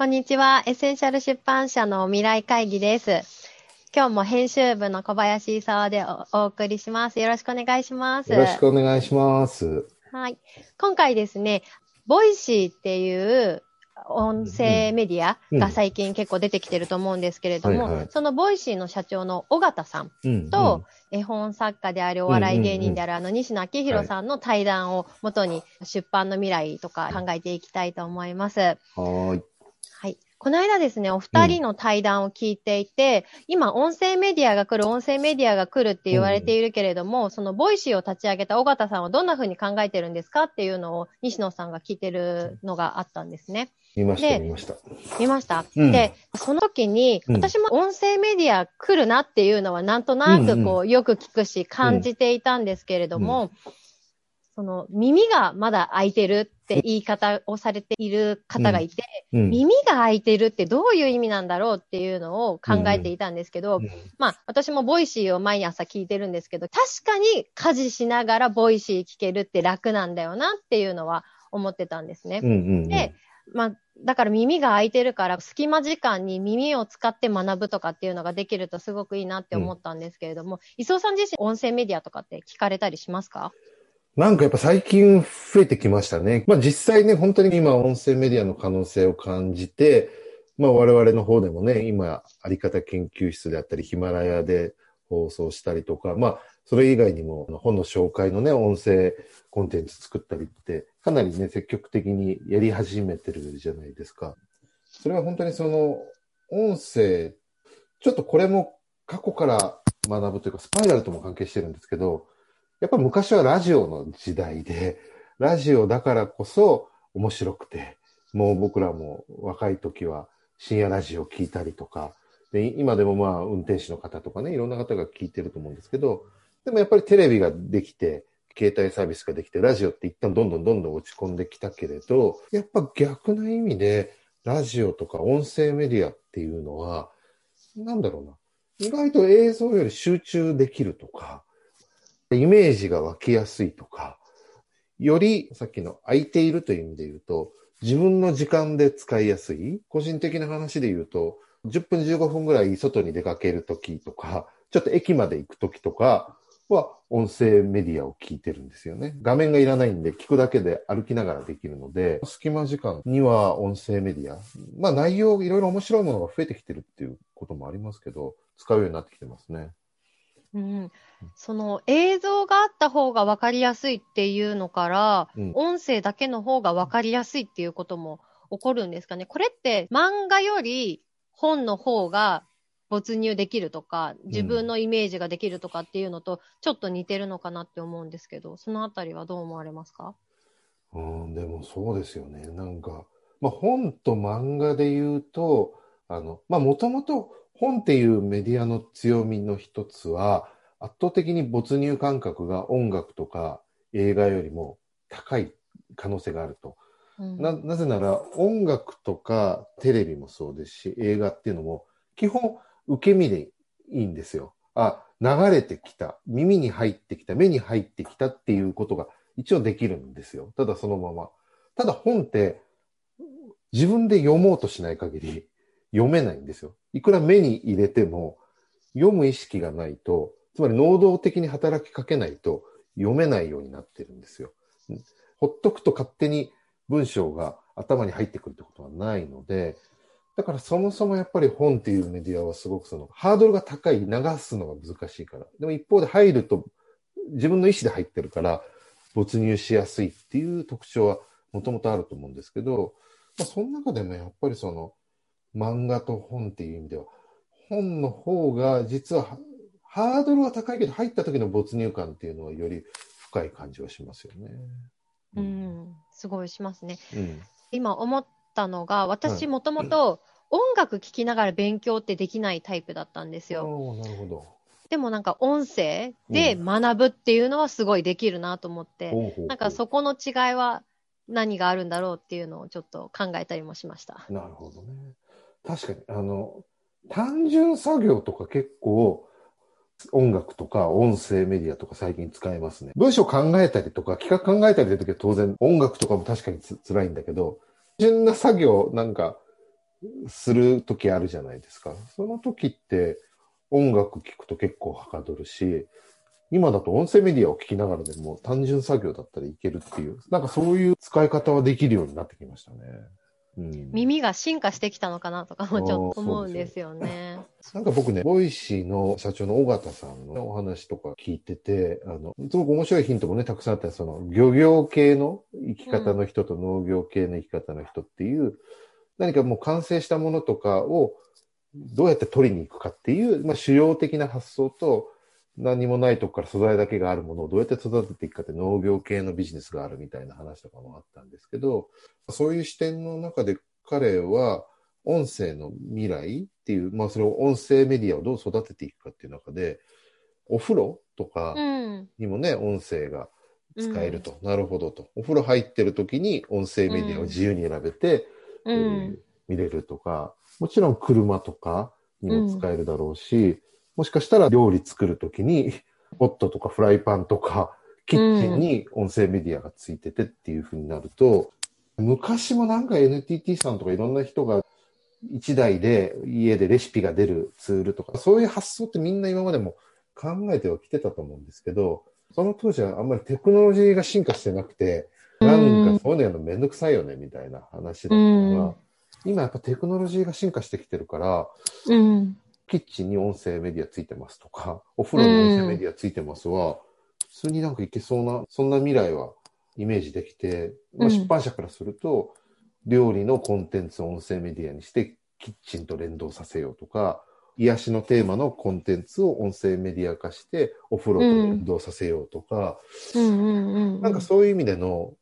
こんにちは。エッセンシャル出版社のミライ会議です。今日も編集部の小林勲でおお送りします。よろしくお願いします。よろしくお願いします。はい。今回ですね、 Voicy っていう音声メディアが最近結構出てきてると思うんですけれども、はいはいその Voicy の社長の緒方さんうんと、絵本作家であるお笑い芸人であるあの西野亮廣さんの対談をもとに出版の未来とか考えていきたいと思います。うんはーい。はい。この間ですね、お二人の対談を聞いていて、今、音声メディアが来る、音声メディアが来るって言われているけれども、その Voicy を立ち上げた緒方さんはどんな風に考えてるんですかっていうのを西野さんが聞いてるのがあったんですね。見ました、で見ました。見ました、うんで、その時に、うん私も音声メディア来るなっていうのはなんとなくこう、よく聞くし感じていたんですけれども、その耳がまだ開いてるって言い方をされている方がいて、うん。耳が開いてるってどういう意味なんだろうっていうのを考えていたんですけど、うんまあ私も Voicy を毎朝聞いてるんですけど、確かに家事しながら Voicy 聞けるって楽なんだよなっていうのは思ってたんですね。うんうんうん。で、まあ、だから耳が開いてるから、隙間時間に耳を使って学ぶとかっていうのができるとすごくいいなって思ったんですけれども、磯尾さん自身音声メディアとかって聞かれたりしますか？なんかやっぱ最近増えてきましたね。まあ実際ね、本当に今音声メディアの可能性を感じて、まあ我々の方でもね、今、あり方研究室であったり、ヒマラヤで放送したりとか、まあそれ以外にも本の紹介のね、音声コンテンツ作ったりって、かなりね、積極的にやり始めてるじゃないですか。それは本当にその、音声、ちょっとこれも過去から学ぶというか、スパイラルとも関係してるんですけど、やっぱ昔はラジオの時代で、ラジオだからこそ面白くて、もう僕らも若い時は深夜ラジオを聞いたりとか、で今でもまあ運転手の方とかね、いろんな方が聞いてると思うんですけど、でもやっぱりテレビができて、携帯サービスができて、ラジオって一旦どんどんどんどん落ち込んできたけれど、やっぱ逆な意味で、ラジオとか音声メディアっていうのは、なんだろうな、意外と映像より集中できるとか、イメージが湧きやすいとか、よりさっきの空いているという意味で言うと、自分の時間で使いやすい。個人的な話で言うと、10分15分ぐらい外に出かけるときとか、ちょっと駅まで行くときとかは音声メディアを聞いてるんですよね。画面がいらないんで聞くだけで歩きながらできるので、隙間時間には音声メディア。まあ内容いろいろ面白いものが増えてきてるっていうこともありますけど、使うようになってきてますね。うん、その映像があった方が分かりやすいっていうのから、うん音声だけの方が分かりやすいっていうことも起こるんですかね。これって漫画より本の方が没入できるとか、自分のイメージができるとかっていうのとちょっと似てるのかなって思うんですけど、そのあたりはどう思われますか？うん、でもそうですよね。なんか、まあ本と漫画で言うと、あの、まあもともと本っていうメディアの強みの一つは、圧倒的に没入感覚が音楽とか映画よりも高い可能性があると。うんな、なぜなら音楽とかテレビもそうですし、映画っていうのも基本受け身でいいんですよ。あ、流れてきた、耳に入ってきた、目に入ってきたっていうことが一応できるんですよ。ただそのまま。ただ本って自分で読もうとしない限り読めないんですよ。いくら目に入れても読む意識がないと、つまり能動的に働きかけないと読めないようになってるんですよ。ほっとくと勝手に文章が頭に入ってくるってことはないので、だからそもそもやっぱり本っていうメディアはすごくそのハードルが高い、流すのが難しいから。でも一方で入ると自分の意思で入ってるから没入しやすいっていう特徴はもともとあると思うんですけど、まあ、その中でもやっぱりその漫画と本っていう意味では本の方が実はハードルは高いけど入った時の没入感っていうのはより深い感じはしますよね。うん、すごいしますね。うん。今思ったのが、私はいもともと音楽聴きながら勉強ってできないタイプだったんですよ。なるほど。でもなんか音声で学ぶっていうのはすごいできるなと思って、ほうほうほうなんかそこの違いは何があるんだろうっていうのをちょっと考えたりもしました。なるほどね。確かに、あの、単純作業とか結構、音楽とか音声メディアとか最近使えますね。文章考えたりとか企画考えたりという時は当然音楽とかも確かにつ辛いんだけど、単純な作業なんかする時あるじゃないですか。その時って音楽聴くと結構はかどるし、今だと音声メディアを聞きながらでも単純作業だったらいけるっていう、なんかそういう使い方はできるようになってきましたね。うん、耳が進化してきたのかなとかもちょっと思うんですよね。なんか僕ね、 Voicy の社長の緒方さんのお話とか聞いてて、あの、すごく面白いヒントもね、たくさんあって、その漁業系の生き方の人と農業系の生き方の人っていう、うん、何かもう完成したものとかをどうやって取りに行くかっていう、まあ、主要的な発想と、何もないとこから素材だけがあるものをどうやって育てていくかって農業系のビジネスがあるみたいな話とかもあったんですけど、そういう視点の中で彼は音声の未来っていう、まあそれを音声メディアをどう育てていくかっていう中で、お風呂とかにもね、うん、音声が使えると、うん、なるほどと。お風呂入ってる時に音声メディアを自由に選べて、うん、えー、見れるとか、もちろん車とかにも使えるだろうし、もしかしたら料理作るときに、ポットとかフライパンとか、キッチンに音声メディアがついててっていう風になると、うん、昔もなんか NTT さんとかいろんな人が一台で家でレシピが出るツールとか、そういう発想ってみんな今までも考えてはきてたと思うんですけど、その当時はあんまりテクノロジーが進化してなくて、なんかそういうのやるのめんどくさいよねみたいな話だったのが、うん、今やっぱテクノロジーが進化してきてるから、うん、キッチンに音声メディアついてますとか、お風呂に音声メディアついてますは、普通になんかいけそうな、そんな未来はイメージできて、まあ、出版社からすると、料理のコンテンツを音声メディアにして、キッチンと連動させようとか、癒しのテーマのコンテンツを音声メディア化して、お風呂と連動させようとか、なんかそういう意味での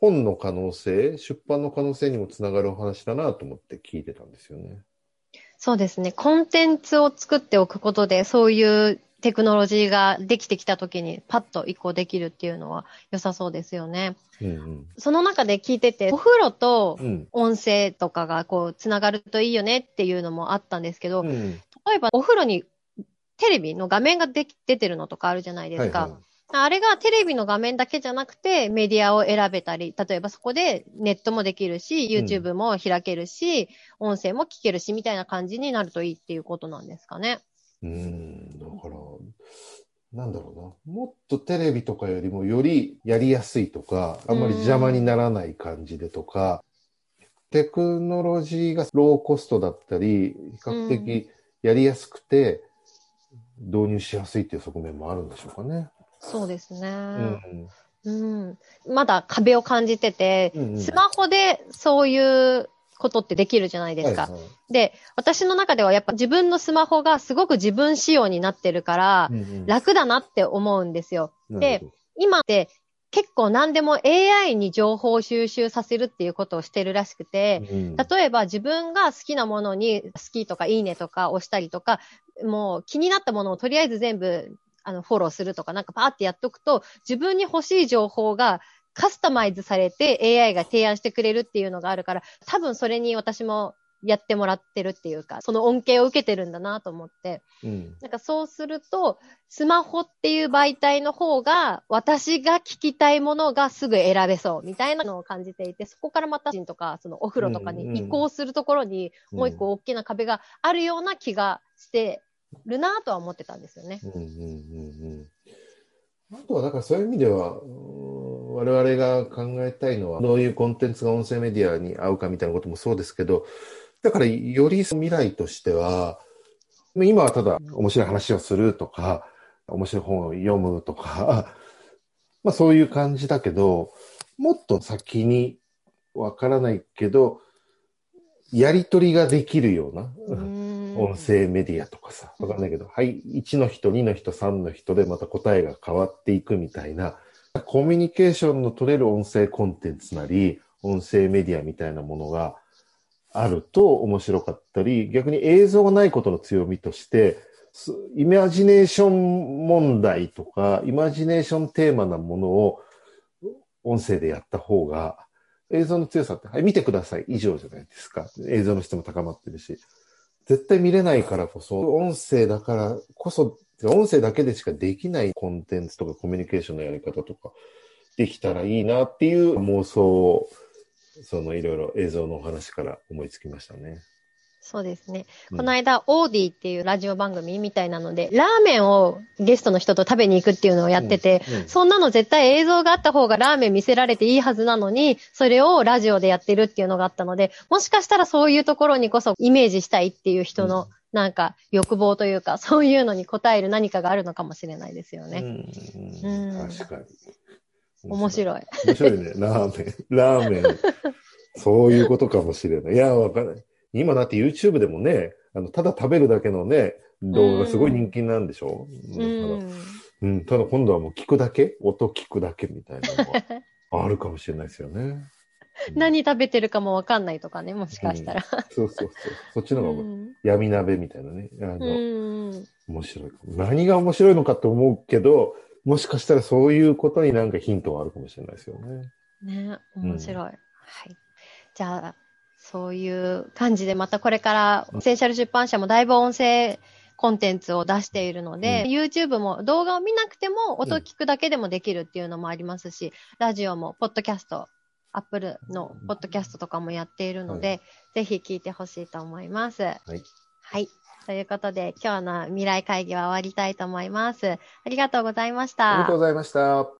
本の可能性、出版の可能性にもつながるお話だなと思って聞いてたんですよね。そうですね。コンテンツを作っておくことで、そういうテクノロジーができてきたときにパッと移行できるっていうのは良さそうですよね。うんうん、その中で聞いてて、お風呂と音声とかがこうつながるといいよねっていうのもあったんですけど、うん、例えばお風呂にテレビの画面がで出てるのとかあるじゃないですか。はいはいあれがテレビの画面だけじゃなくてメディアを選べたり、例えばそこでネットもできるし、YouTube も開けるし、うん、音声も聞けるし、みたいな感じになるといいっていうことなんですかね。うん、だから、なんだろうな。もっとテレビとかよりもよりやりやすいとか、あんまり邪魔にならない感じでとか、テクノロジーがローコストだったり、比較的やりやすくて、導入しやすいっていう側面もあるんでしょうかね。そうですね。うん、うん、まだ壁を感じてて、うんうん、スマホでそういうことってできるじゃないですか、はいはい。で、私の中ではやっぱ自分のスマホがすごく自分仕様になってるから、楽だなって思うんですよ。で、今って結構何でも AI に情報を収集させるっていうことをしてるらしくて、うん、例えば自分が好きなものに好きとかいいねとか押したりとか、もう気になったものをとりあえず全部あの、フォローするとか、なんかパーってやっとくと、自分に欲しい情報がカスタマイズされて AI が提案してくれるっていうのがあるから、多分それに私もやってもらってるっていうか、その恩恵を受けてるんだなと思って。うん、なんかそうすると、スマホっていう媒体の方が、私が聞きたいものがすぐ選べそうみたいなのを感じていて、そこからまた、とか、そのお風呂とかに移行するところに、もう一個大きな壁があるような気がしてるなとは思ってたんですよね。うんうんうんうん、あとは、だからそういう意味では、我々が考えたいのは、どういうコンテンツが音声メディアに合うかみたいなこともそうですけど、だからより未来としては、今はただ面白い話をするとか、面白い本を読むとか、まあそういう感じだけど、もっと先にわからないけど、やりとりができるような、音声メディアとかさ、わかんないけど、はい、1の人、2の人、3の人でまた答えが変わっていくみたいな、コミュニケーションの取れる音声コンテンツなり、音声メディアみたいなものがあると面白かったり、逆に映像がないことの強みとして、イマジネーション問題とか、イマジネーションテーマなものを音声でやった方が、映像の強さって、はい、見てください。以上じゃないですか。映像の質も高まってるし。絶対見れないからこそ、音声だからこそ、音声だけでしかできないコンテンツとかコミュニケーションのやり方とか、できたらいいなっていう妄想をそのいろいろ映像のお話から思いつきましたね。そうですね。うんこの間、オーディっていうラジオ番組みたいなので、ラーメンをゲストの人と食べに行くっていうのをやってて、うんうんそんなの絶対映像があった方がラーメン見せられていいはずなのに、それをラジオでやってるっていうのがあったので、もしかしたらそういうところにこそイメージしたいっていう人の、うんなんか欲望というか、そういうのに応える何かがあるのかもしれないですよね。うんうん確かに。面白い。面白いね。ラーメン。ラーメン。そういうことかもしれない。いや、わかんない。今だって YouTube でもね、あの、ただ食べるだけのね、動画がすごい人気なんでしょ、うだからん。うん、ただ今度はもう聞くだけ？音聞くだけみたいなのが あるかもしれないですよね。うん何食べてるかもわかんないとかね、もしかしたら。そうそうそう。そっちの方がうん闇鍋みたいなね。あの、うん。面白い。何が面白いのかと思うけど、もしかしたらそういうことになんかヒントがあるかもしれないですよね。ね、面白い。はい。じゃあ、そういう感じで、またこれから、エッセンシャル出版社もだいぶ音声コンテンツを出しているので、う YouTube も動画を見なくても音聞くだけでもできるっていうのもありますし、ラジオも、ポッドキャスト、アップルのポッドキャストとかもやっているので、ぜひ聞いてほしいと思います。はい。はい。ということで、今日の未来会議は終わりたいと思います。ありがとうございました。ありがとうございました。